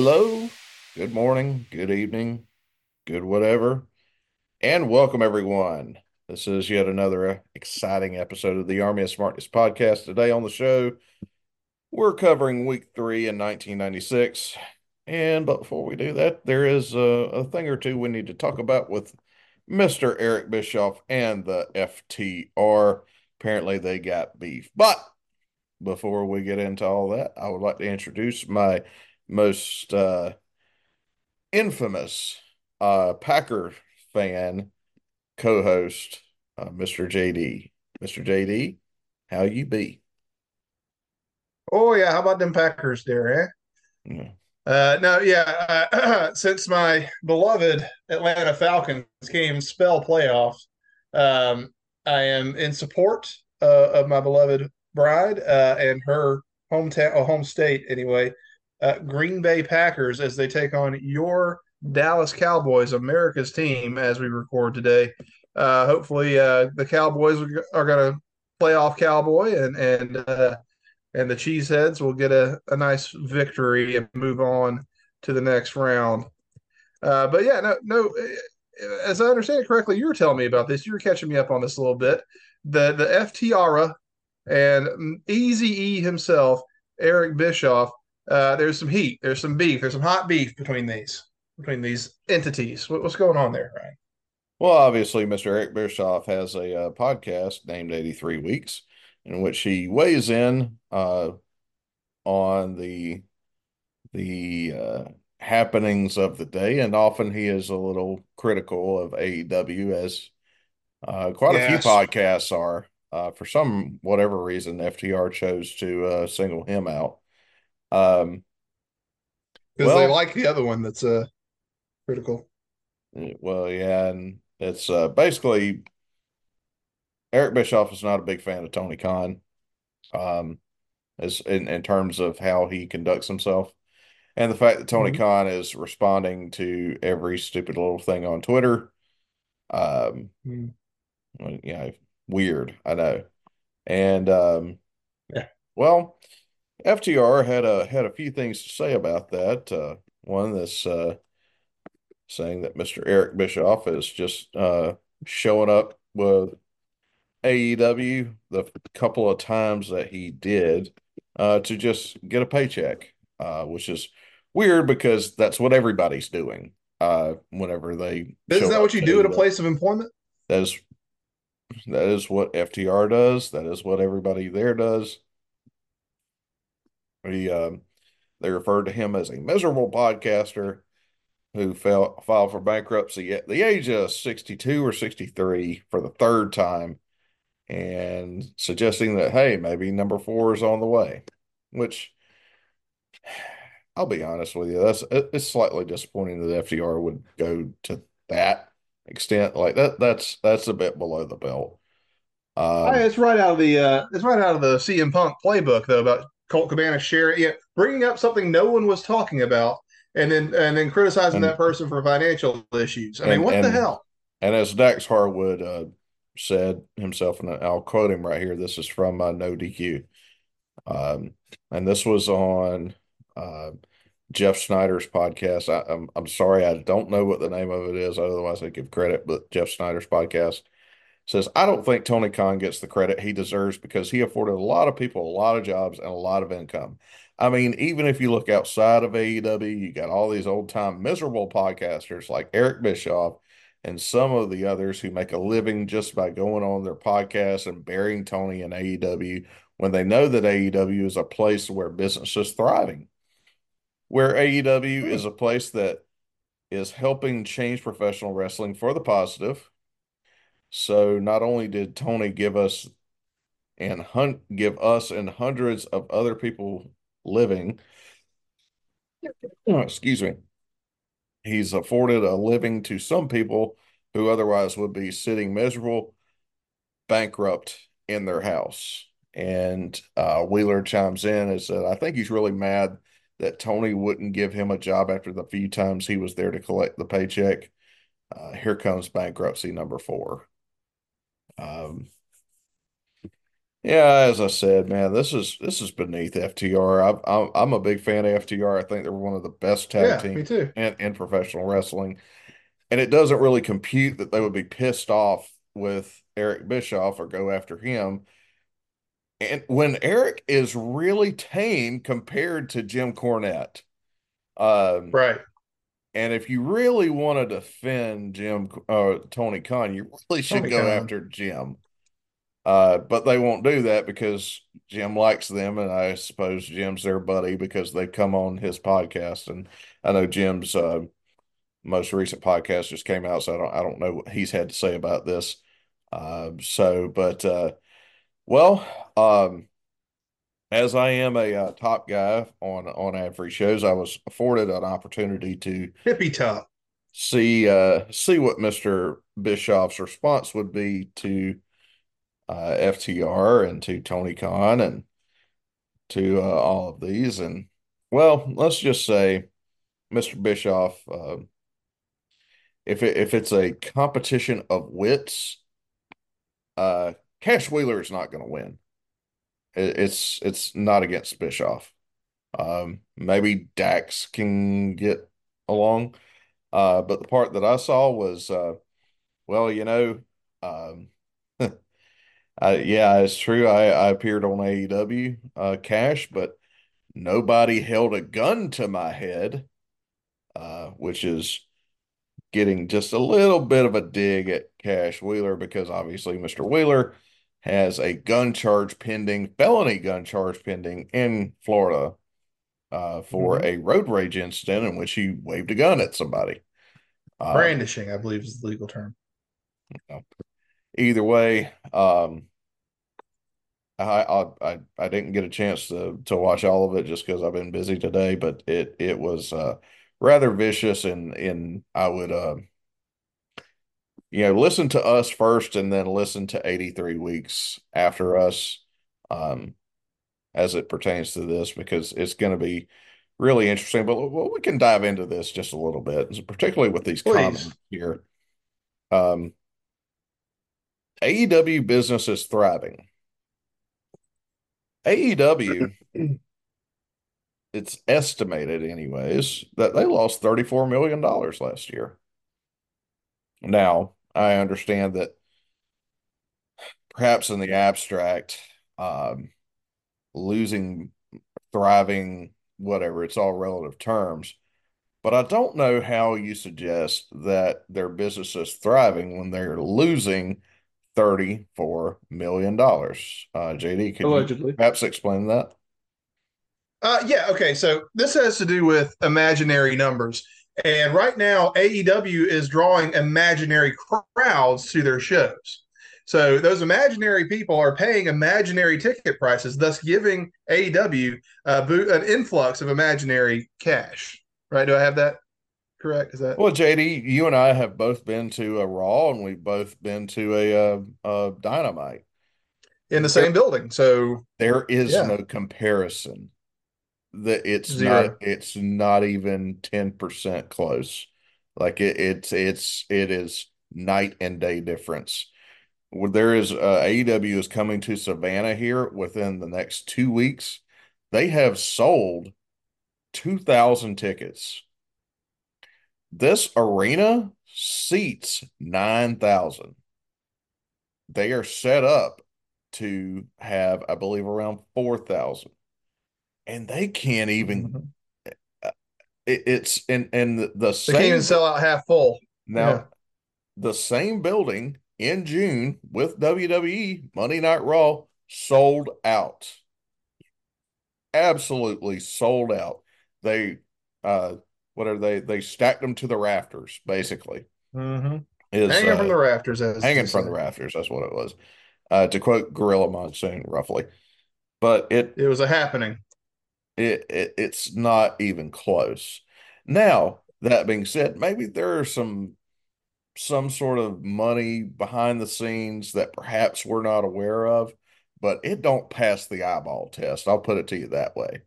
Hello, good morning, good evening, good whatever, and welcome everyone. This is yet another uh, exciting episode of the Army of Smarkness podcast. Today on the show, we're covering week three in 1996. And before we do that, there is a, a thing or two we need to talk about with Mr. Eric Bischoff and the FTR. Apparently, they got beef. But before we get into all that, I would like to introduce my most uh, infamous uh, Packer fan co-host, uh, Mr. JD. Mr. JD, how you be? Oh yeah, how about them Packers there, eh? Yeah. Uh, no, yeah. Uh, since my beloved Atlanta Falcons came spell playoffs, um, I am in support uh, of my beloved bride uh, and her hometown, uh, home state anyway, uh, Green Bay Packers as they take on your Dallas Cowboys, America's team, as we record today. Uh, hopefully, uh, the Cowboys are going to play off Cowboy and and uh, and the Cheeseheads will get a, a nice victory and move on to the next round. Uh, but yeah, no, no. As I understand it correctly, you were telling me about this. You were catching me up on this a little bit. The the FTR and Easy E himself, Eric Bischoff. Uh, there's some heat. There's some beef. There's some hot beef between these between these entities. What, what's going on there, Ryan? Well, obviously, Mr. Eric Bischoff has a uh, podcast named 83 Weeks in which he weighs in uh, on the the uh, happenings of the day, and often he is a little critical of AEW, as uh, quite yes. a few podcasts are. Uh, for some whatever reason, FTR chose to uh, single him out. Um, because well, they like the other one that's uh critical. Well, yeah, and it's uh basically Eric Bischoff is not a big fan of Tony Khan, um, as in, in terms of how he conducts himself. And the fact that Tony mm-hmm. Khan is responding to every stupid little thing on Twitter. Um, mm. you know, weird, I know. And um, yeah, well, FTR had a had a few things to say about that. Uh, one that's uh, saying that Mr. Eric Bischoff is just uh, showing up with AEW the couple of times that he did uh, to just get a paycheck, uh, which is weird because that's what everybody's doing uh, whenever they. Isn't that what you do at a place of employment? That is, that is what FTR does. That is what everybody there does. He, um, they referred to him as a miserable podcaster who fell, filed for bankruptcy at the age of 62 or 63 for the third time and suggesting that, hey, maybe number four is on the way, which I'll be honest with you, that's it's slightly disappointing that FTR would go to that extent. Like that, that's that's a bit below the belt. Um, it's right out of the uh, it's right out of the CM Punk playbook though about Colt Cabana sharing, yeah, bringing up something no one was talking about, and then and then criticizing and, that person for financial issues. I and, mean, what and, the hell? And as Dax Harwood uh, said himself, and I'll quote him right here. This is from uh, No DQ, um, and this was on uh, Jeff Snyder's podcast. I, am I'm, I'm sorry, I don't know what the name of it is. Otherwise, I give credit. But Jeff Snyder's podcast says I don't think Tony Khan gets the credit he deserves because he afforded a lot of people a lot of jobs and a lot of income. I mean, even if you look outside of AEW, you got all these old time miserable podcasters like Eric Bischoff and some of the others who make a living just by going on their podcasts and burying Tony in AEW when they know that AEW is a place where business is thriving, where AEW is a place that is helping change professional wrestling for the positive. So not only did Tony give us and hun- give us and hundreds of other people living, oh, excuse me, he's afforded a living to some people who otherwise would be sitting miserable, bankrupt in their house. And uh, Wheeler chimes in and said, I think he's really mad that Tony wouldn't give him a job after the few times he was there to collect the paycheck. Uh, here comes bankruptcy number four. Um, Yeah, as I said, man, this is this is beneath FTR. I, I'm I'm a big fan of FTR. I think they're one of the best tag Yeah, teams in, in professional wrestling, and it doesn't really compute that they would be pissed off with Eric Bischoff or go after him. And when Eric is really tame compared to Jim Cornette, um, Right. And if you really want to defend Jim, uh, Tony Khan, you really should Tony go Khan. after Jim. Uh, but they won't do that because Jim likes them, and I suppose Jim's their buddy because they've come on his podcast. And I know Jim's uh, most recent podcast just came out, so I don't I don't know what he's had to say about this. Uh, so, but uh, well, um, as I am a uh, top guy on on ad free shows, I was afforded an opportunity to Hippie top. see uh, see what Mister Bischoff's response would be to uh, FTR and to Tony Khan and to uh, all of these. And well, let's just say, Mr. Bischoff, uh, if it, if it's a competition of wits, uh, Cash Wheeler is not going to win. It, it's it's not against Bischoff. Um, maybe Dax can get along, uh, but the part that I saw was, uh, well, you know, um, I, yeah, it's true. I, I appeared on AEW uh, Cash, but nobody held a gun to my head, uh, which is getting just a little bit of a dig at Cash Wheeler because obviously Mr. Wheeler has a gun charge pending, felony gun charge pending in Florida uh, for hmm a road rage incident in which he waved a gun at somebody. Um, Brandishing, I believe, is the legal term. either way, um, I, I I didn't get a chance to to watch all of it just because I've been busy today, but it it was uh, rather vicious and and I would uh, you know listen to us first and then listen to 83 weeks after us um, as it pertains to this because it's going to be really interesting. But well, we can dive into this just a little bit, particularly with these Please. comments here. Um, AEW business is thriving. AEW it's estimated anyways that they lost 34 million dollars last year. Now, I understand that perhaps in the abstract, um, losing, thriving, whatever, it's all relative terms. But I don't know how you suggest that their business is thriving when they're losing 34 million. dollars. Uh, JD, could you perhaps explain that? Uh, yeah, okay. So this has to do with imaginary numbers. And right now, AEW is drawing imaginary crowds to their shows. So those imaginary people are paying imaginary ticket prices, thus giving AEW uh, an influx of imaginary cash. Right? Do I have that correct? Is that Well, JD, you and I have both been to a Raw and we've both been to a, uh, a Dynamite. in the There, same building? So there is yeah, no comparison. That it's not it's not even 10% close. Like it, it's it's it is night and day difference. Well, There is uh, AEW is coming to Savannah here within the next two weeks. They have sold 2,000 tickets. This arena seats 9,000. They are set up to have, I believe, around 4,000. And they can't even, Mhm. uh, it, it's in, in the, the They can't even sell out half full. Yeah. now, the same building in June with WWE Monday Night Raw sold out. Absolutely sold out. They, uh, what are they? They stacked them to the rafters, basically, hmm is Hanging from uh, the rafters, as hanging from the rafters. That's what it was. Uh, to quote Gorilla Monsoon, roughly. But it It was a happening. It, it it's not even close. Now, that being said, maybe there are some some sort of money behind the scenes that perhaps we're not aware of, but it don't pass the eyeball test. I'll put it to you that way.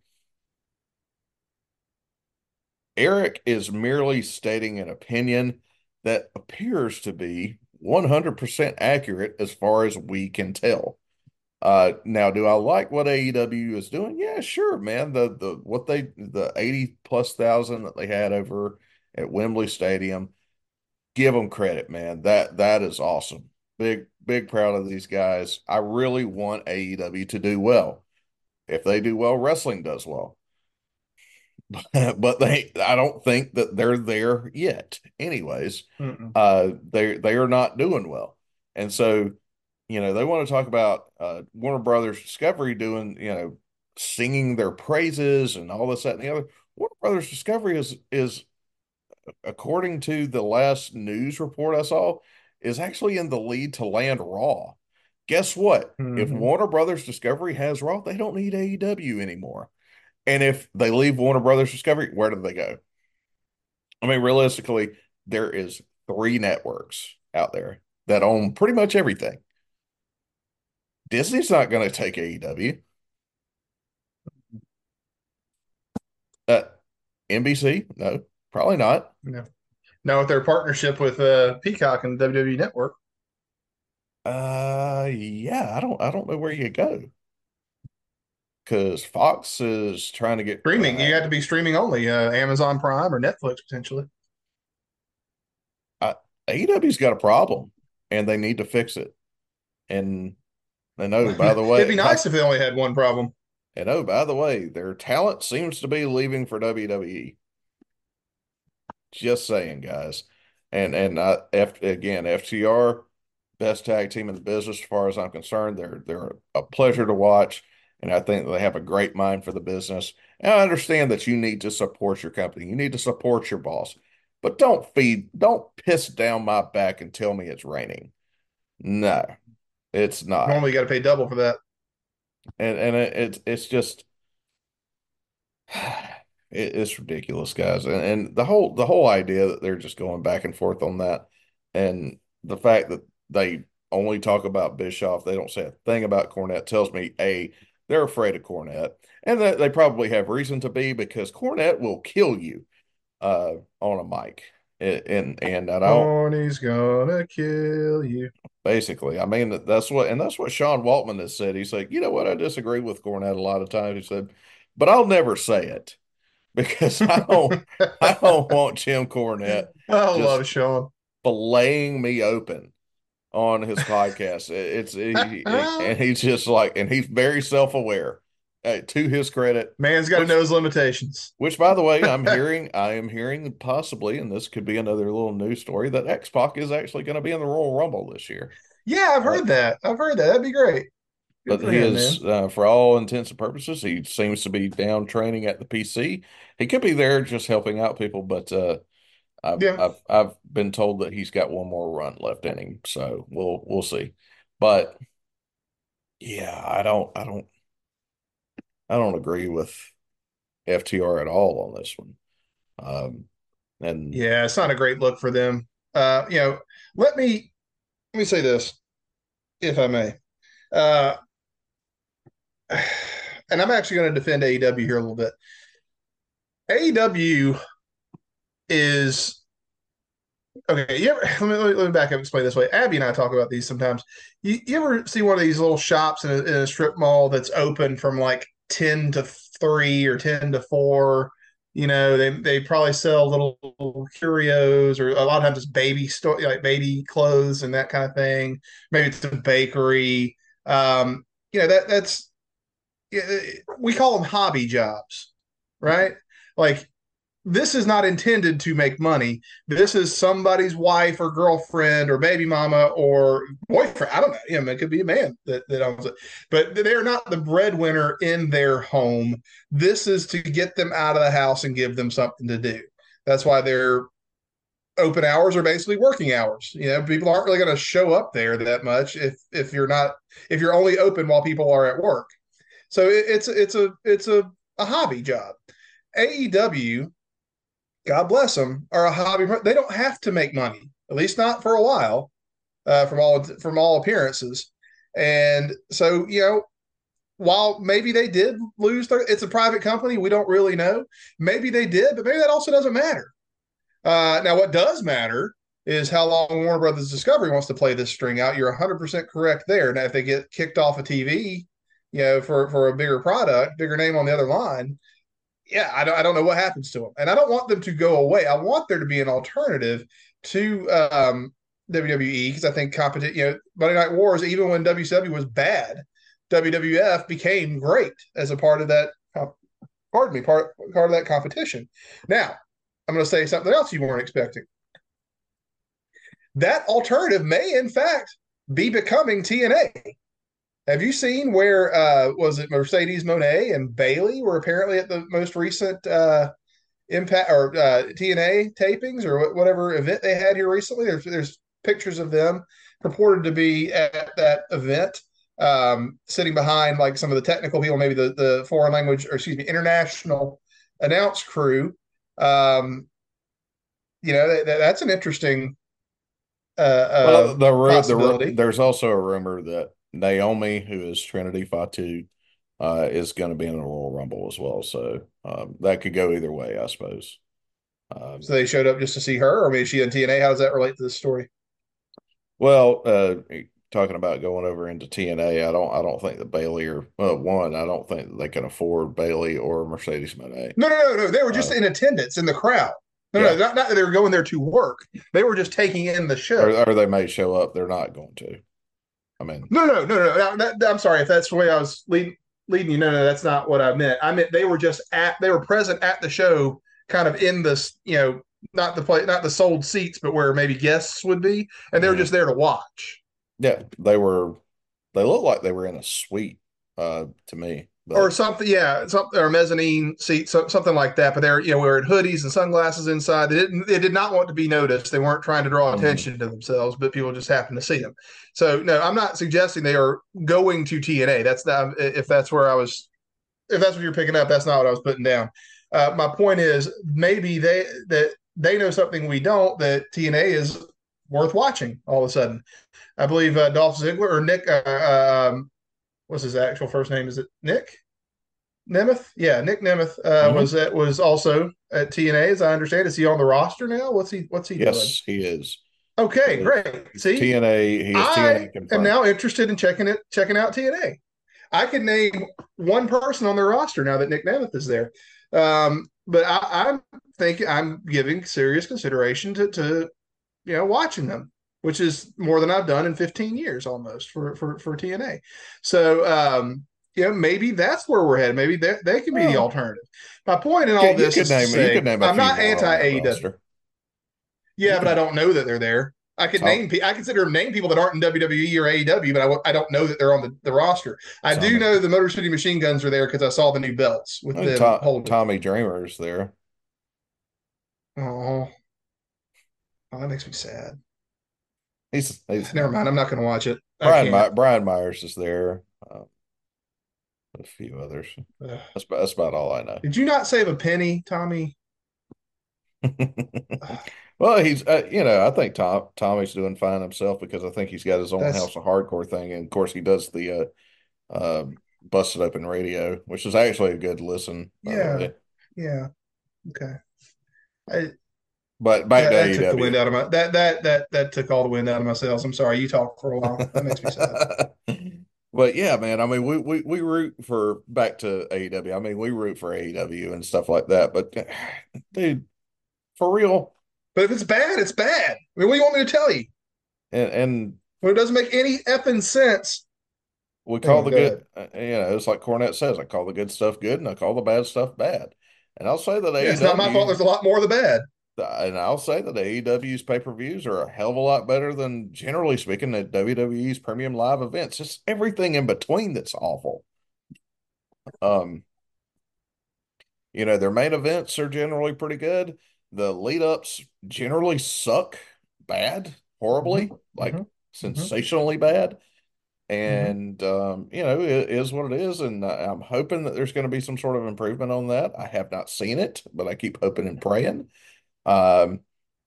Eric is merely stating an opinion that appears to be 100% accurate as far as we can tell. Uh, now, do I like what AEW is doing? Yeah, sure, man. The the what they the 80 plus thousand that they had over at Wembley Stadium, give them credit, man. That that is awesome. Big big proud of these guys. I really want AEW to do well. If they do well, wrestling does well. but they I don't think that they're there yet. Anyways, Mm-mm. uh they they are not doing well. And so, you know, they want to talk about uh Warner Brothers Discovery doing, you know, singing their praises and all this, that, and the other. Warner Brothers Discovery is is according to the last news report I saw, is actually in the lead to land Raw. Guess what? If Mhm. Warner Brothers Discovery has Raw, they don't need AEW anymore. And if they leave Warner Brothers Discovery, where do they go? I mean, realistically, there is three networks out there that own pretty much everything. Disney's not going to take AEW. Uh, NBC? No, probably not. Now with their partnership with uh, Peacock and the WWE Network, Uh, yeah, I don't, I don't know where you go because Fox is trying to get streaming, you uh, have to be streaming only, uh, Amazon Prime or Netflix potentially. uh, AEW's got a problem and they need to fix it. And and oh, by the way, It'd be nice if they only had one problem. and oh, by the way, their talent seems to be leaving for WWE. Just saying, guys. And and I, F, again, FTR, best tag team in the business as far as I'm concerned. They're they're a pleasure to watch, and I think they have a great mind for the business. And I understand that you need to support your company. You need to support your boss, but don't feed, don't piss down my back and tell me it's raining. No, it's not. Normally, you got to pay double for that. And and it, it's it's just it, it's ridiculous, guys. And and the whole the whole idea that they're just going back and forth on that, and the fact that they only talk about Bischoff, they don't say a thing about Cornette tells me a they're afraid of Cornette, and that they probably have reason to be because Cornette will kill you uh on a mic. And and, and I don't Horny's gonna kill you. Basically, I mean that's what, and that's what Sean Waltman has said. He's like, you know what, I disagree with Cornette a lot of times. He said, but I'll never say it because I don't, I don't want Jim Cornette I love Sean. belaying me open on his podcast. It's he, he- and he's just like, and he's very self-aware. Uh, to his credit, Man's got to know his limitations. which by the way, I'm hearing, I am hearing possibly, and this could be another little news story that X-Pac is actually going to be in the Royal Rumble this year. Yeah, I've heard that. I've heard that. That'd be great. Good But he him, is, uh, for all intents and purposes, he seems to be down training at the PC. He could be there just helping out people, but uh, I've Yeah. I've I've been told that he's got one more run left in him, so we'll we'll see. But yeah, I don't I don't I don't agree with FTR at all on this one. Um, and Yeah, it's not a great look for them. Uh, you know, let me let me say this, if I may. Uh, and I'm actually going to defend AEW here a little bit. AEW is okay. You ever let me, let me back up and explain this way. Abby and I talk about these sometimes. You, you ever see one of these little shops in a, in a strip mall that's open from like 10 to 3 or 10 to 4? You know, they they probably sell little curios or a lot of times it's baby store like baby clothes and that kind of thing. Maybe it's a bakery. Um, you know, that that's we call them hobby jobs, right? Like this is not intended to make money. This is somebody's wife or girlfriend or baby mama or boyfriend. I don't know. It could be a man that, that owns it, but they're not the breadwinner in their home. This is to get them out of the house and give them something to do. That's why their open hours are basically working hours. You know, people aren't really going to show up there that much if if you're not if you're only open while people are at work. So it, it's it's a it's a, a hobby job. AEW God bless them, are a hobby. They don't have to make money, at least not for a while, uh, from all from all appearances. And so, you know, while maybe they did lose their, it's a private company. We don't really know. Maybe they did, but maybe that also doesn't matter. Uh, now, what does matter is how long Warner Brothers Discovery wants to play this string out. You're 100% correct there. Now, if they get kicked off a of TV, you know, for for a bigger product, bigger name on the other line, yeah, I don't I don't know what happens to them, and I don't want them to go away. I want there to be an alternative to um, WWE because I think competition, you know, Monday Night Wars, even when WCW was bad, WWF became great as a part of that. Pardon me, part part of that competition. Now, I'm going to say something else you weren't expecting. That alternative may, in fact, be becoming TNA. Have you seen where uh, was it Mercedes Moné and Bayley were apparently at the most recent uh, Impact or uh, TNA tapings or whatever event they had here recently? There's, there's pictures of them purported to be at that event, um, sitting behind like some of the technical people, maybe the the foreign language or excuse me, international announce crew. Um, you know, that, that's an interesting. Uh, uh well, the, the there's also a rumor that Naomi, who is Trinity Fatu, uh, is going to be in the Royal Rumble as well. So um, that could go either way, I suppose. Um, so they showed up just to see her, or maybe she in TNA. How does that relate to this story? Well, uh, talking about going over into TNA, I don't, I don't think that Bayley or uh, one, I don't think they can afford Bayley or Mercedes Moné. No, no, no, no. They were just uh, in attendance in the crowd. No, yeah. no, not, not that they were going there to work. They were just taking in the show. Or, or they may show up. They're not going to. I mean, no, no, no, no. no that, I'm sorry if that's the way I was leading, leading you. No, no, that's not what I meant. I meant they were just at, they were present at the show, kind of in this, you know, not the play, not the sold seats, but where maybe guests would be, and they were mm-hmm. just there to watch. Yeah, they were. They looked like they were in a suite uh, to me. But. Or something, yeah, something or mezzanine seat, so, something like that. But they're you know wearing hoodies and sunglasses inside. They didn't they did not want to be noticed. They weren't trying to draw mm-hmm. attention mm-hmm. to themselves, but people just happened to see them. So no, I'm not suggesting they are going to TNA. That's not if that's where I was. If that's what you're picking up, that's not what I was putting down. Uh, my point is maybe they that they know something we don't that TNA is worth watching all of a sudden. I believe uh, Dolph Ziggler or Nick, uh, uh, um, what's his actual first name? Is it Nick Nemeth? Yeah, Nick Nemeth uh, mm-hmm. was that was also at TNA, as I understand. Is he on the roster now? What's he What's he yes, doing? he is. Okay, great. See, TNA. He is I TNA am now interested in checking it, checking out TNA. I can name one person on their roster now that Nick Nemeth is there. Um, but I, am thinking I'm giving serious consideration to, to you know watching them, which is more than I've done in 15 years almost for for for TNA. So um, know maybe that's where we're headed. Maybe they, they can be the alternative. My point in all yeah, this is name, say, I'm not anti AEW. Yeah, but I don't know that they're there. I could name I consider name people that aren't in WWE or AEW, but I, I don't know that they're on the, the roster. I Tommy. do know the Motor City Machine Guns are there because I saw the new belts with the them Tommy Dreamer's there. Oh, oh, that makes me sad. He's, he's never mind. I'm not going to watch it. Brian My, Brian Myers is there. A few others. That's, that's about all I know. Did you not save a penny, Tommy? well, he's uh, you know I think Tom Tommy's doing fine himself because I think he's got his own That's... house of hardcore thing, and of course he does the uh, uh, busted open radio, which is actually a good listen. Yeah, yeah, okay. I, but back that, that took the wind out of my that that that that took all the wind out of my sails. I'm sorry, you talk for a while. That makes me sad. But yeah, man, I mean, we, we, we root for back to AEW. I mean, we root for AEW and stuff like that. But dude, for real. But if it's bad, it's bad. I mean, what do you want me to tell you? And, and when it doesn't make any effing sense. We call oh, the good, uh, you know, it's like Cornette says, I call the good stuff good and I call the bad stuff bad. And I'll say that yeah, AEW, it's not my fault. There's a lot more of the bad. And I'll say that AEW's pay per views are a hell of a lot better than, generally speaking, at WWE's premium live events. Just everything in between that's awful. Um, you know, their main events are generally pretty good the lead ups generally suck bad, horribly, mm-hmm. like mm-hmm. sensationally bad. Mm-hmm. And mm-hmm. um, you know, it is what it is, and I'm hoping that there's going to be some sort of improvement on that. I have not seen it, but I keep hoping and praying. Um,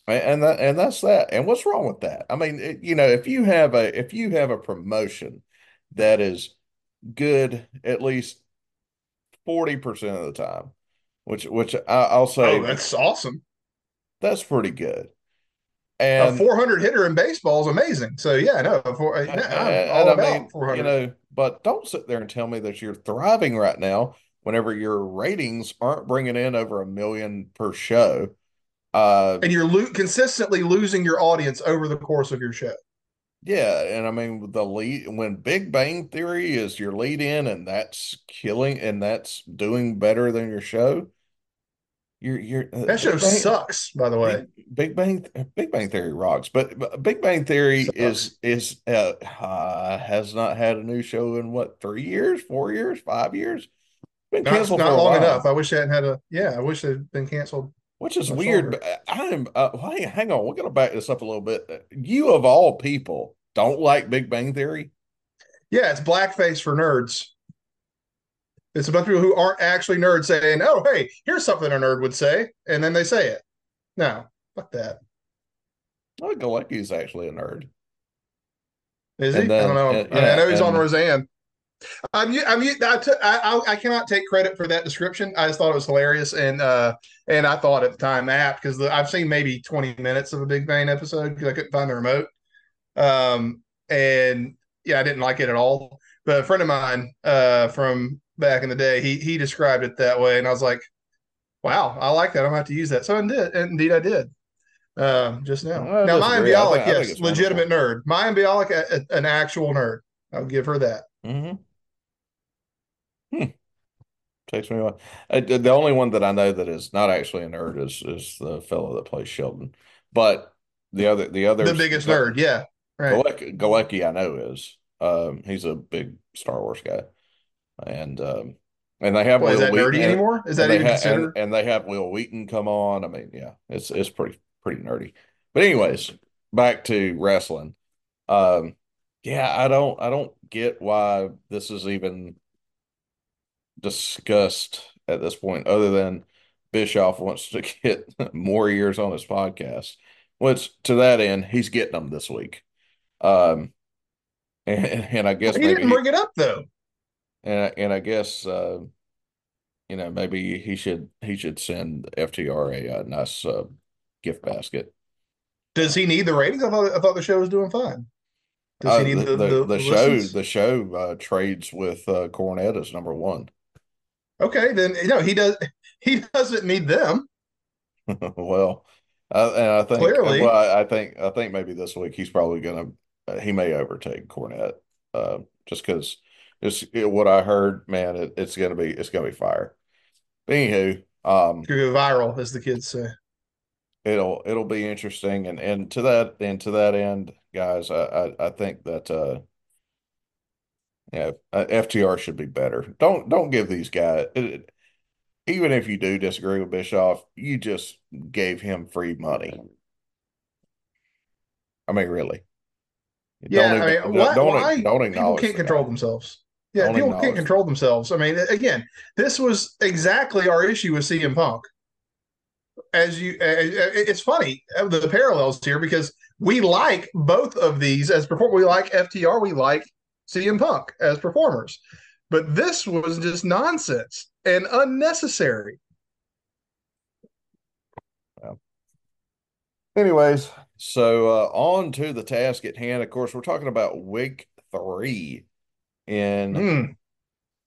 and that and that's that. And what's wrong with that? I mean, it, you know, if you have a if you have a promotion that is good at least forty percent of the time, which which I, will say, oh, that's awesome that's pretty good. a 400 hitter in baseball is amazing. So yeah, no, for, and, I'm and all I about mean, you know, but don't sit there and tell me that you're thriving right now whenever your ratings aren't bringing in over a million per show. Uh, And you're lo- consistently losing your audience over the course of your show. yeah, and I mean the lead when Big Bang Theory is your lead in and that's killing and that's doing better than your show. You're you're uh, That show Bang sucks, by the way. Big Big Bang Big Bang Theory rocks, but, but Big Bang Theory Sucks. is is uh, uh has not had a new show in what three years, four years, five years. Been Not canceled not long enough. I wish they hadn't had a yeah, I wish they'd been canceled which is weird. But I'm uh, hang, hang on, we're gonna back this up a little bit. You of all people don't like Big Bang Theory? Yeah, it's blackface for nerds. It's a bunch of people who aren't actually nerds saying, "Oh, hey, here's something a nerd would say," and then they say it. No, fuck that. Oh, Galecki's actually a nerd, Is he? and I don't know. uh, I, I know he's on Roseanne. I'm, I'm, I, t- I, I cannot take credit for that description. I just thought it was hilarious, and uh, and I thought at the time apt because I've seen maybe 20 minutes of a Big Bang episode because I couldn't find the remote. Um, and yeah, I didn't like it at all. But a friend of mine uh, from back in the day, he he described it that way, and I was like, wow, I like that. I'm gonna have to use that. So indeed, indeed, I did. Um, just now. I Now, Mayim disagree. Bialik, yes, legitimate wonderful. nerd. Mayim Bialik, a, a, an actual nerd. I'll give her that. hmm Hmm. Takes me away. Uh, the only one that I know that is not actually a nerd is is the fellow that plays Sheldon. But the other the other The biggest nerd. Yeah. Right. Galecki, Galecki I know is um he's a big Star Wars guy. And um and they have Well, is Will that Wheaton nerdy and anymore? Is that even have and and they have Wil Wheaton come on. I mean, yeah, it's it's pretty pretty nerdy. But anyways, back to wrestling. Um yeah, I don't I don't get why this is even discussed at this point, other than Bischoff wants to get more years on his podcast. Which to that end, he's getting them this week. Um, and, and I guess He maybe didn't he bring it up though. and and I guess uh, you know maybe he should he should send FTR a, uh nice uh, gift basket. Does he need the ratings? I thought I thought the show was doing fine. Does he Uh, need the the the the, the the show the show uh, trades with uh, Cornette as number one. Okay, then you know he does. He doesn't need them Well, uh, and I think uh, well, clearly. I, I think I think maybe this week he's probably gonna uh, he may overtake Cornette, uh, just because it's it, what I heard. Man, it, it's gonna be it's gonna be fire. Anywho, um, go viral, as the kids say. it'll it'll be interesting, and and to that and to that end, guys, I I, I think that uh, yeah, uh, FTR should be better. Don't don't give these guys. It, even if you do disagree with Bischoff, you just gave him free money. I mean, really. Don't Yeah, I even mean, don't why don't why don't people acknowledge can't control guy. themselves? Yeah, Don't people can't control themselves. I mean, again, this was exactly our issue with CM Punk. As you, it's funny uh, the parallels here because we like both of these as before. We like FTR. We like CM Punk as performers, but this was just nonsense and unnecessary. Yeah. Anyways, so uh, on to the task at hand. Of course, we're talking about week three in Mm.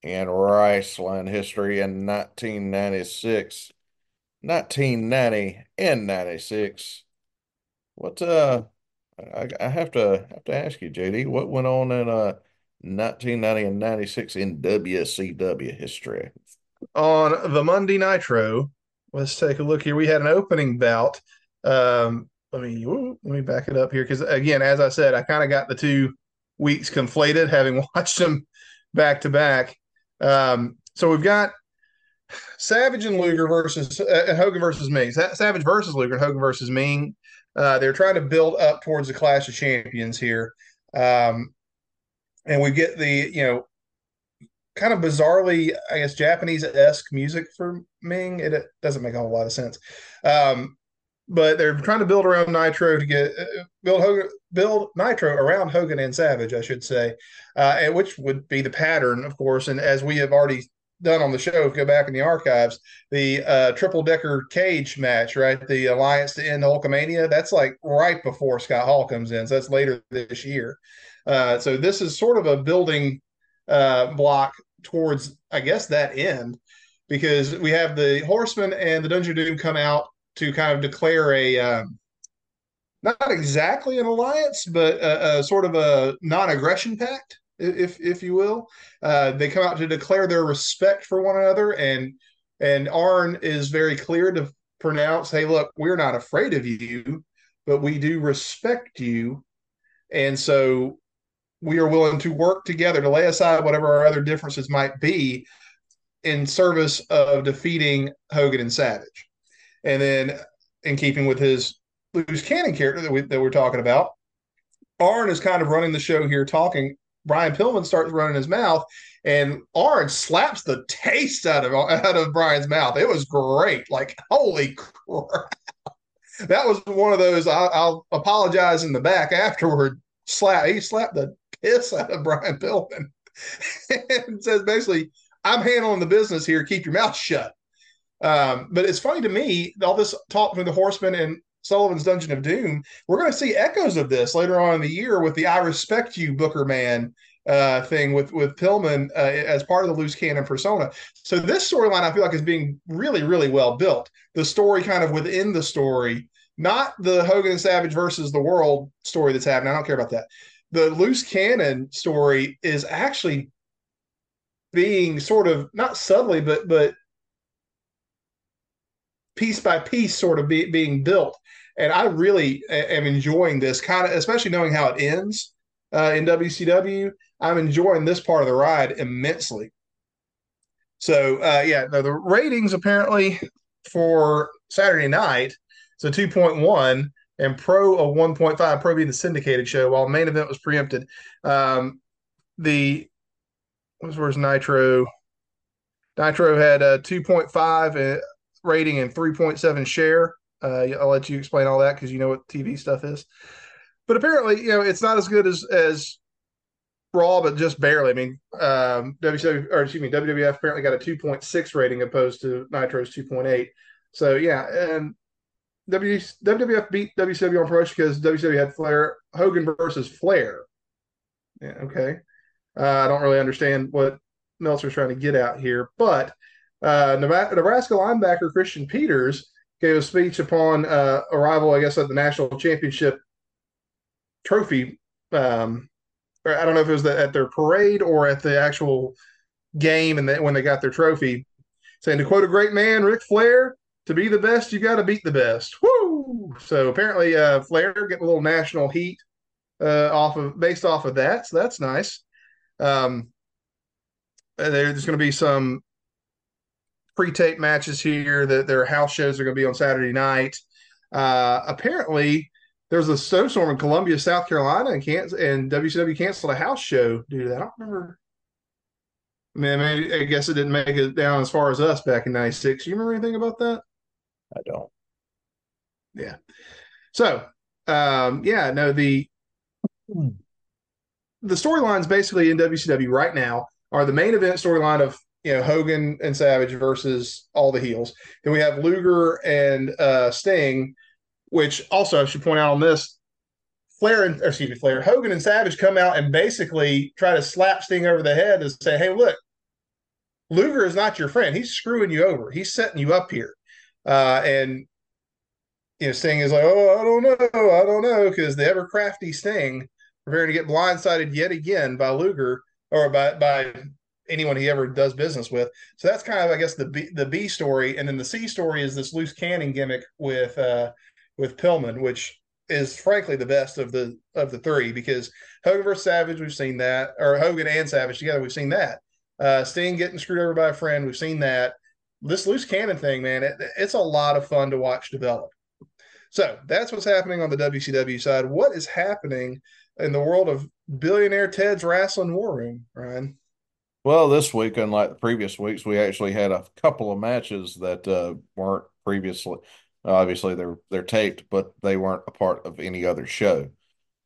in wrestling history in 1996, 1990, and 96. What uh I, I have to have to ask you, JD, what went on in uh 1990 and 96 in WCW history? On the Monday Nitro, let's take a look here. We had an opening bout. Um, let me let me back it up here because again, as I said, I kind of got the two weeks conflated, having watched them back to back. Um, so we've got Savage and Luger versus uh, Hogan versus Ming. Savage versus Luger and Hogan versus Ming. Uh, they're trying to build up towards the Clash of Champions here, um, and we get the you know kind of bizarrely, I guess, Japanese esque music for Ming. It, it doesn't make a whole lot of sense. Um, but they're trying to build around Nitro to get uh, build Hogan, build Nitro around Hogan and Savage, I should say, uh, and which would be the pattern, of course. And as we have already done on the show, if go back in the archives, the uh, triple decker cage match, right? The alliance to end Hulkamania. That's like right before Scott Hall comes in. So that's later this year. Uh, so this is sort of a building uh, block towards, I guess, that end because we have the Horsemen and the Dungeon Doom come out to kind of declare a um, not exactly an alliance, but a, a sort of a non-aggression pact, if if you will. Uh, they come out to declare their respect for one another, and and Arn is very clear to pronounce, "Hey, look, we're not afraid of you, but we do respect you, and so we are willing to work together to lay aside whatever our other differences might be in service of defeating Hogan and Savage." And then, in keeping with his loose cannon character that we that we're talking about, Arn is kind of running the show here, talking. Brian Pillman starts running his mouth, and Arn slaps the taste out of out of Brian's mouth. It was great. Like holy crap! That was one of those. I, will apologize in the back afterward. Slap. He slapped the piss out of Brian Pillman, and says basically, "I'm handling the business here. Keep your mouth shut." Um, but it's funny to me, all this talk from the Horsemen and Sullivan's Dungeon of Doom, we're going to see echoes of this later on in the year with the "I respect you, Booker Man" uh, thing with with Pillman uh, as part of the loose cannon persona. So this storyline, I feel like, is being really, really well built. The story, kind of within the story, not the Hogan and Savage versus the world story that's happening. I don't care about that. The loose cannon story is actually being sort of not subtly, but but piece by piece sort of be, being built. And I really am enjoying this kind of, especially knowing how it ends uh, in WCW. I'm enjoying this part of the ride immensely. So uh, yeah, the, the ratings apparently for Saturday night, so 2.1 and Pro a 1.5. Pro being the syndicated show, while main event was preempted. Um, the was where's Nitro? Nitro had a 2.5 rating and 3.7 share. Uh, I'll let you explain all that because you know what TV stuff is. But apparently, you know, it's not as good as as Raw, but just barely. I mean, um, WCW or excuse me, WWF apparently got a 2.6 rating opposed to Nitro's 2.8. So yeah, and w, WWF beat WCW on promotion because WCW had Flair Hogan versus Flair. Yeah, okay. Uh, I don't really understand what Meltzer's trying to get out here, but uh, Nebraska linebacker Christian Peters gave a speech upon uh, arrival, I guess, at the national championship trophy. Um, I don't know if it was at their parade or at the actual game, and when they got their trophy, saying to quote a great man, Ric Flair, "To be the best, you got to beat the best." Woo! So apparently, uh, Flair getting a little national heat uh, off of based off of that. So that's nice. Um, there's going to be some pre-tape matches here. That their house shows are going to be on Saturday night. Uh, apparently, there's a snowstorm in Columbia, South Carolina, and can't and WCW canceled a house show due to that. I don't remember. Man, maybe, I guess it didn't make it down as far as us back in '96. You remember anything about that? I don't. Yeah. So, um, yeah, no the the storylines basically in WCW right now are the main event storyline of you know Hogan and Savage versus all the heels. Then we have Luger and uh, Sting, which also I should point out on this. Flair and excuse me, Flair, Hogan and Savage come out and basically try to slap Sting over the head and say, "Hey, look, Luger is not your friend. He's screwing you over. He's setting you up here." Uh, and you know, Sting is like, "Oh, I don't know, I don't know," because the ever crafty Sting preparing to get blindsided yet again by Luger or by by anyone he ever does business with. So that's kind of, I guess, the B, the B story, and then the C story is this loose cannon gimmick with uh, with Pillman, which is frankly the best of the of the three because Hogan versus Savage, we've seen that, or Hogan and Savage together, we've seen that. Uh, Sting getting screwed over by a friend, we've seen that. This loose cannon thing, man, it, it's a lot of fun to watch develop. So that's what's happening on the WCW side. What is happening in the world of billionaire Ted's wrestling war room, Ryan? Well, this week, unlike the previous weeks, we actually had a couple of matches that uh, weren't previously. Obviously, they're they're taped, but they weren't a part of any other show.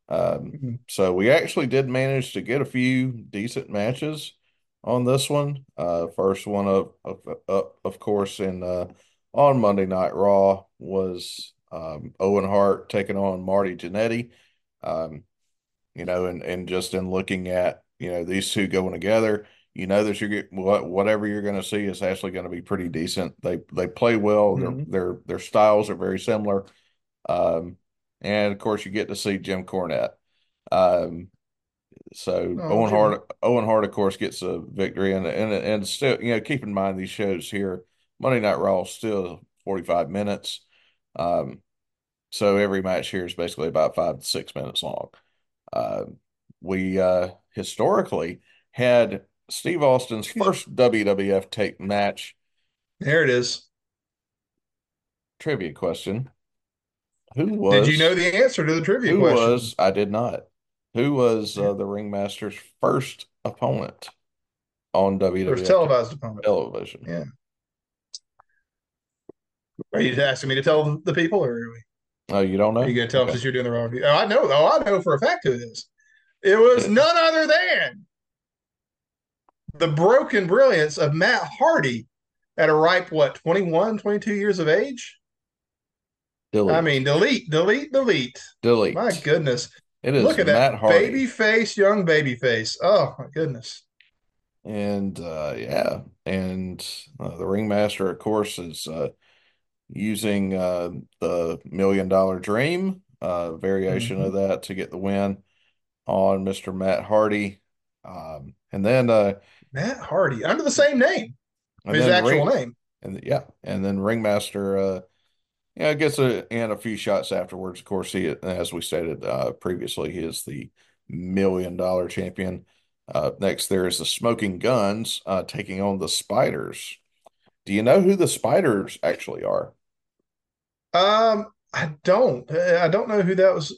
Um, mm-hmm. So we actually did manage to get a few decent matches. On this one. Uh, first one of of of, of course in uh, on Monday Night Raw was um, Owen Hart taking on Marty Jannetty. Um, you know, and and just in looking at you know these two going together, you know that you're what whatever you're going to see is actually going to be pretty decent. They they play well. Their Mhm. their their styles are very similar. Um, and of course you get to see Jim Cornette. Um, so Oh, Owen. Hart, Owen Hart, of course, gets a victory, and and and still, you know, keep in mind these shows here, Monday Night Raw still 45 minutes. Um, so every match here is basically about five to six minutes long. Uh, we uh, historically had Steve Austin's first WWF tape match. There it is. Trivia question: Who was? Did you know the answer to the trivia who question? was? I did not. Who was uh, the ringmaster's first opponent on WWE? First televised opponent. television? Yeah. Are you asking me to tell the people, or are, we, Oh, you don't know? are you to tell them Okay. since you're doing the wrong review? Oh, I know. Oh, I know for a fact who it is. It was none other than the broken brilliance of Matt Hardy at a ripe, what, 21, 22 years of age? Delete. I mean, delete, delete, delete. delete. My goodness. It is Look at Matt that Hardy. baby face, young baby face. Oh, my goodness. And uh, yeah, and uh, the ringmaster, of course, is uh, using uh, the million dollar dream uh, variation Mhm. of that to get the win on Mr. Matt Hardy. Um, and then uh, Matt Hardy, under the same name, his actual ring, name. and yeah, and then ringmaster uh, yeah gets a and a few shots afterwards. Of course, he as we stated uh, previously, he is the million dollar champion. Uh, next, there is the Smoking Guns uh, taking on the Spiders. Do you know who the Spiders actually are? Um, I don't. I don't know who that was.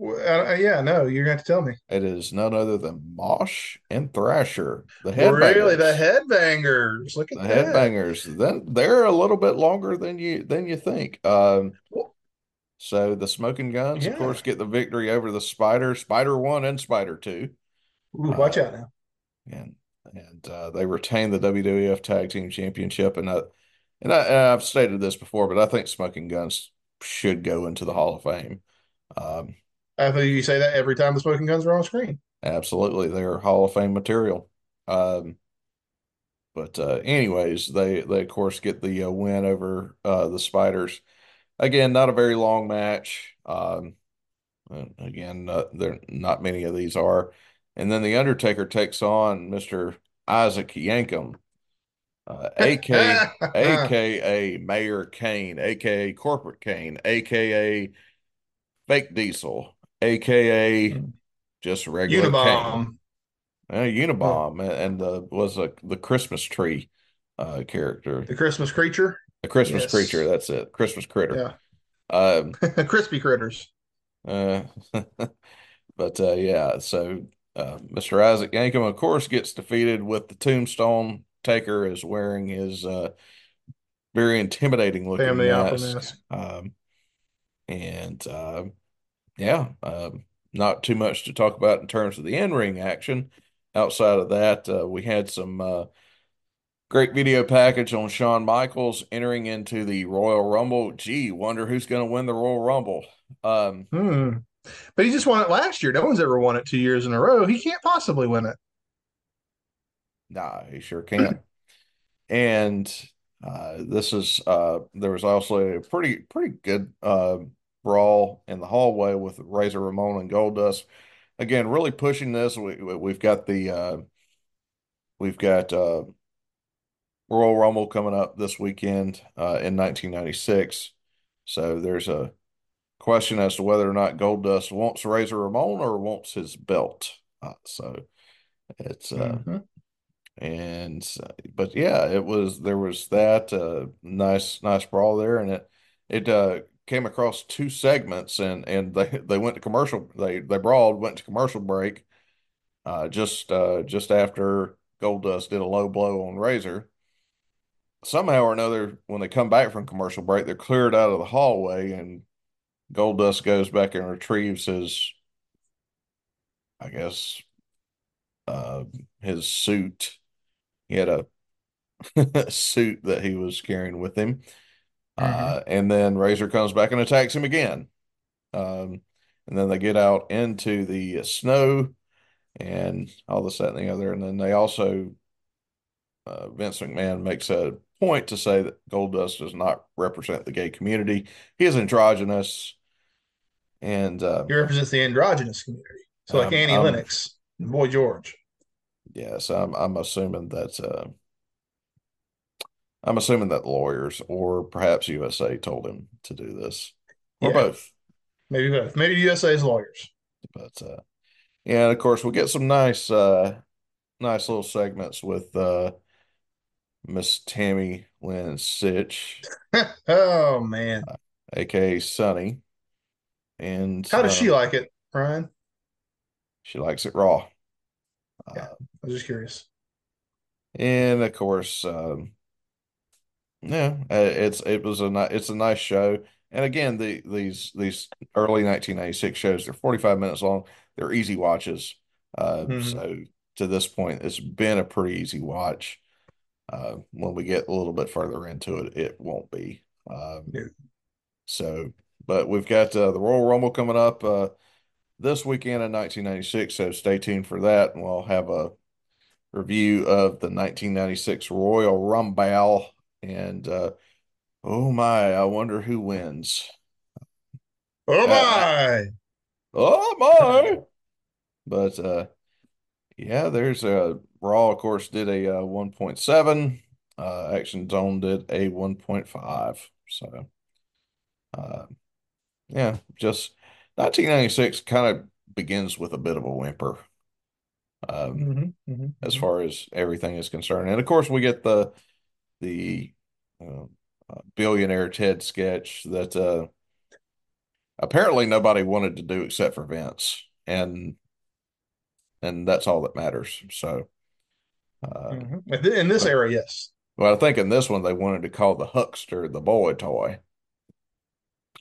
Uh, yeah, no, you're going to have to tell me. It is none other than Mosh and Thrasher, the Really, the headbangers. headbangers. Look The at that. The headbangers. Then they're a little bit longer than you than you think. Um, so the Smoking Guns, of course, get the victory over the Spider, Spider One and Spider Two. Ooh, watch Uh, out now. and and uh, they retain the WWF Tag Team Championship. And I, and I, and I've stated this before, but I think Smoking Guns should go into the Hall of Fame. Um, I think you say that every time the smoking guns are on screen. absolutely, they're Hall of Fame material. Um, but uh, anyways, they they of course get the uh, win over uh, the Spiders. Again, not a very long match. Um, again, uh, there not many of these are. And then the Undertaker takes on Mr. Isaac Yankem, uh, aka aka Mayor Kane, aka Corporate Kane, aka Fake Diesel, aka just regular Kane. Unabomb. Uh, Unabomb and, and the was a the Christmas tree uh character. The Christmas creature. The Christmas Yes. creature, that's it. Christmas critter. Yeah. Um Crispy critters. uh but uh yeah, so uh Mr. Isaac Yankem of course gets defeated with the tombstone taker is wearing his uh very intimidating looking Family mask. mask. Um and um yeah, um not too much to talk about in terms of the in-ring action. Outside of that, uh, we had some uh Great video package on Shawn Michaels entering into the Royal Rumble. Gee, wonder who's going to win the Royal Rumble. Um, Hmm. But he just won it last year. No one's ever won it two years in a row. He can't possibly win it. nah, he sure can't. And uh, this is uh, there was also a pretty pretty good uh, brawl in the hallway with Razor Ramon and Goldust. Again, really pushing this. We, we- we've got the uh, we've got uh, Royal Rumble coming up this weekend uh, in 1996. So there's a question as to whether or not Goldust wants Razor Ramon or wants his belt. Uh, so it's uh, Mhm. and uh, but yeah, it was there was that uh, nice nice brawl there, and it it uh, came across two segments, and and they they went to commercial. They they brawled, went to commercial break. Uh, just uh, just after Goldust did a low blow on Razor. Somehow or another, when they come back from commercial break, they're cleared out of the hallway, and Goldust goes back and retrieves his, I guess, uh, his suit he had a suit that he was carrying with him. Uh, and then Razor comes back and attacks him again. Um, and then they get out into the snow and all this, that, and the other. And then they also, uh, Vince McMahon makes a point to say that Goldust does not represent the gay community. He is androgynous. And uh, He represents the androgynous community. So like um, Annie um, Lennox and Boy George. yes, I'm I'm assuming that uh, I'm assuming that lawyers or perhaps USA told him to do this, or Yeah, both. maybe both. Maybe USA's lawyers. But uh, yeah, and of course we get some nice uh, nice little segments with uh, Miss Tammy Lynn Sytch, oh man. aka Sunny, and How does uh, she like it, Ryan? she likes it raw. Yeah, Uh, I was just curious. and of course, um, yeah, uh, it's it was a ni- it's a nice show. And again, the these these early 1996 shows, they're 45 minutes long. They're easy watches. Uh, hmm so to this point, it's been a pretty easy watch. Uh, when we get a little bit further into it, it won't be. Um, Yeah. so, but we've got uh, the Royal Rumble coming up uh, this weekend in 1996. So stay tuned for that, and we'll have a review of the 1996 Royal Rumble. And uh, oh my, I wonder who wins. Oh Uh, uh, my. oh my! But uh, yeah, there's a Raw, of course, did a uh, 1.7. Uh, Action Zone did a 1.5. So uh, yeah, just 1996 kind of begins with a bit of a whimper um, hmm hmm as hmm far as everything is concerned. And of course, we get the the uh, uh, billionaire Ted sketch that uh, apparently nobody wanted to do except for Vince, and and that's all that matters. So, uh, hmm In this but era, yes. well, I think in this one they wanted to call the Huckster the boy toy,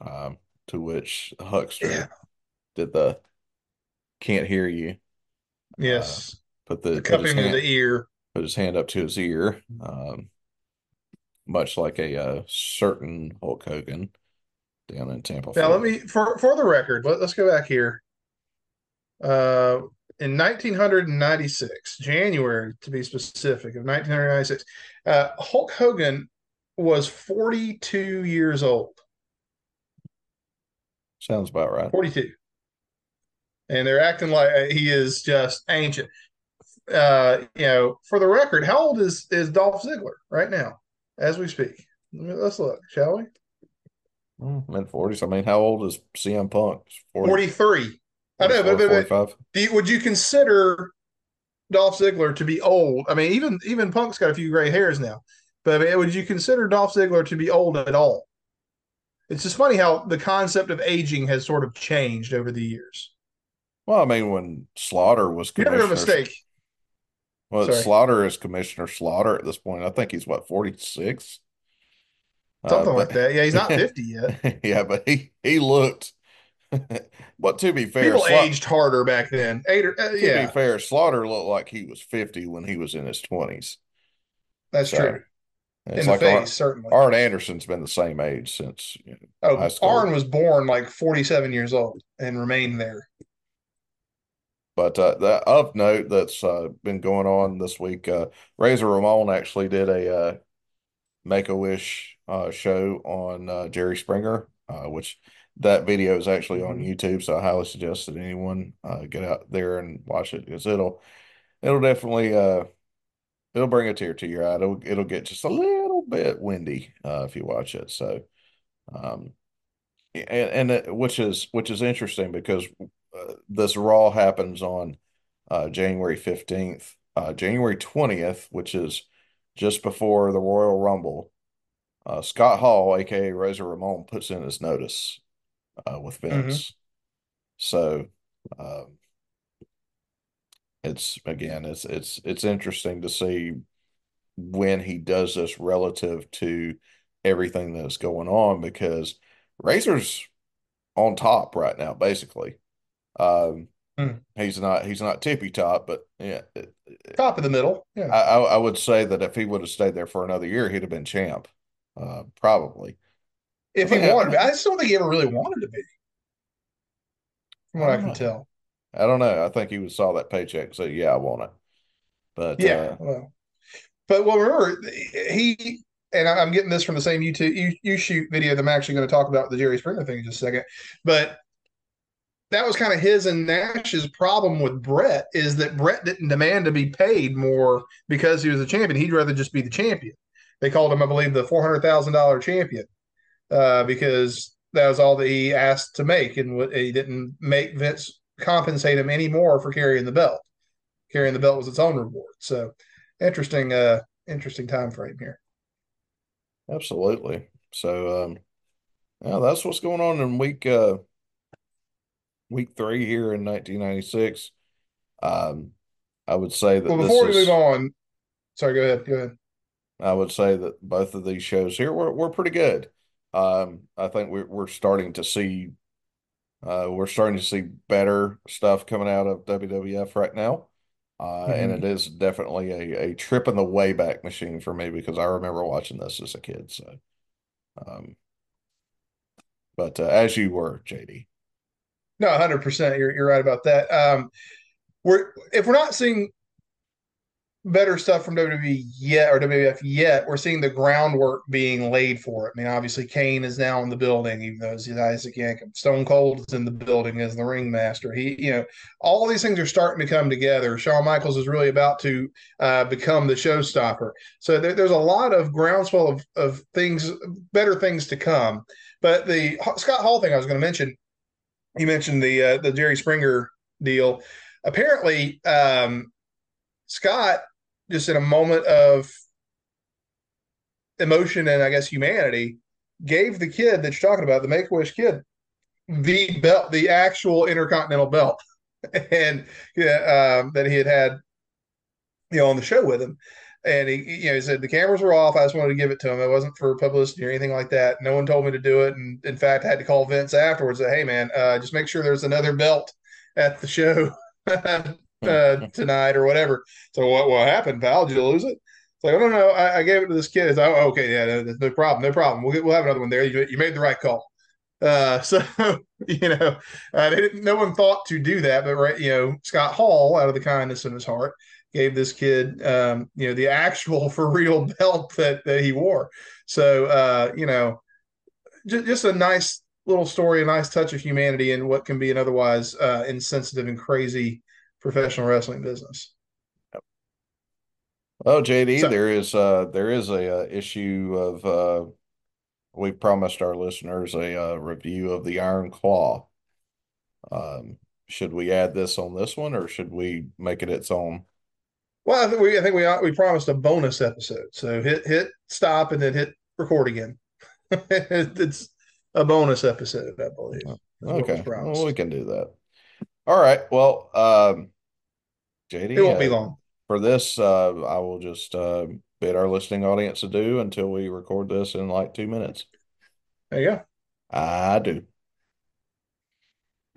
um, to which the Yeah. Huckster did the can't hear you, uh, Yes. put The the cupping of the ear. put his hand up to his ear, um, much like a uh, certain Hulk Hogan down in Tampa, Now, let me, for, for the record, let, let's go back here. Uh, in 1996, January to be specific, of 1996, uh, Hulk Hogan was 42 years old. Sounds about right. 42. And they're acting like uh, he is just ancient. Uh, you know, for the record, how old is is Dolph Ziggler right now as we speak? Let's look, shall we? Hmm, Mid 40s. I mean, how old is CM Punk? 40, 43. I know, 44, but, but, but 45? do you, would you consider Dolph Ziggler to be old? I mean, even even Punk's got a few gray hairs now, but I mean, would you consider Dolph Ziggler to be old at all? It's just funny how the concept of aging has sort of changed over the years. Well, I mean, when Slaughter was You never a mistake. Well, Sorry, Slaughter is Commissioner Slaughter at this point. I think he's what, 46? Uh, something like that. Yeah, he's not 50 yet. yeah, but he he looked. But to be fair, People Sla aged harder back then. Eight or, uh, to be fair, Slaughter looked like he was 50 when he was in his 20s. that's So true. it's In the like face, Ar certainly. Arn Anderson's been the same age since you know, Oh. Arn was born like 47 years old and remained there. But uh, that of note that's uh, been going on this week, uh, Razor Ramon actually did a uh, Make a Wish uh, show on uh, Jerry Springer, uh, which that video is actually on Mhm. YouTube. So I highly suggest that anyone uh, get out there and watch it because it'll it'll definitely uh, it'll bring a tear to your eye. It'll it'll get just a little bit windy uh, if you watch it. So um, and and it, which is which is interesting because uh, this Raw happens on uh, January 15th, uh, January 20th, which is just before the Royal Rumble. Uh, Scott Hall, aka Razor Ramon, puts in his notice uh, with hmm Vince. So um, it's again, it's it's it's interesting to see when he does this relative to everything that's going on because Razor's on top right now, basically. Um, Mm. he's not he's not tippy top, but yeah, top of the middle. Yeah, I I would say that if he would have stayed there for another year, he'd have been champ. Uh, probably. If he wanted to. I just don't think he ever really wanted to be, from what I don't can know. tell. I don't know. I think he was saw that paycheck so "Yeah, I want it." But Yeah, uh, well, but well, remember he and I- I'm getting this from the same YouTube you, you shoot video that I'm actually going to talk about the Jerry Springer thing in just a second. But that was kind of his and Nash's problem with Bret is that Bret didn't demand to be paid more because he was a champion. He'd rather just be the champion. They called him, I believe, the four hundred thousand dollar champion uh, because that was all that he asked to make, and what he didn't make Vince compensate him any more for carrying the belt. Carrying the belt was its own reward. So interesting, uh, interesting time frame here. absolutely. So um, yeah, that's what's going on in week uh week three here in 1996. Um, I would say that Well, before we move on, sorry, go ahead, go ahead. I would say that both of these shows here were were pretty good. Um, I think we're we're starting to see uh, we're starting to see better stuff coming out of WWF right now. Uh, and it is definitely a, a trip in the Wayback Machine for me because I remember watching this as a kid. So, um, but uh, as you were, JD. No, one hundred percent. You're you're right about that. Um, we're if we're not seeing better stuff from WWE yet or WWF yet. We're seeing the groundwork being laid for it. I mean, obviously Kane is now in the building, even though he's Isaac Yankem. Stone Cold is in the building as the ringmaster. He, you know, all these things are starting to come together. Shawn Michaels is really about to uh, become the showstopper. So there, there's a lot of groundswell of of things, better things to come. But the Scott Hall thing I was going to mention, you mentioned the uh, the Jerry Springer deal. Apparently, um, Scott just in a moment of emotion and I guess humanity, gave the kid that you're talking about, the Make Wish kid, the belt, the actual Intercontinental belt, and um, that he had had, you know, on the show with him. And he, you know, he said the cameras were off. I just wanted to give it to him. It wasn't for publicity or anything like that. No one told me to do it. And in fact, I had to call Vince afterwards. Say, hey man, uh, just make sure there's another belt at the show uh, tonight or whatever. So what what happened, pal? Did you lose it? It's like, oh no, no, I, I gave it to this kid. It's like, oh, okay, yeah, no, no problem, no problem. We'll get, we'll have another one there. You, you made the right call. Uh, so you know, uh, they didn't, no one thought to do that, but right, you know, Scott Hall, out of the kindness of his heart, gave this kid, um, you know, the actual for real belt that that he wore. So uh, you know, just, just a nice little story, a nice touch of humanity in what can be an otherwise uh, insensitive and crazy professional wrestling business. Oh, JD, So, there is uh there is a, uh issue of uh we promised our listeners a uh, review of the Iron Claw. Um, should we add this on this one or should we make it its own? Well, I think we I think we we promised a bonus episode. So hit hit stop and then hit record again. it's a bonus episode, I believe, Okay, well, we can do that. All right. Well, um, It won't be uh, long. for this, uh, I will just uh, bid our listening audience adieu until we record this in like two minutes. There you go. I do.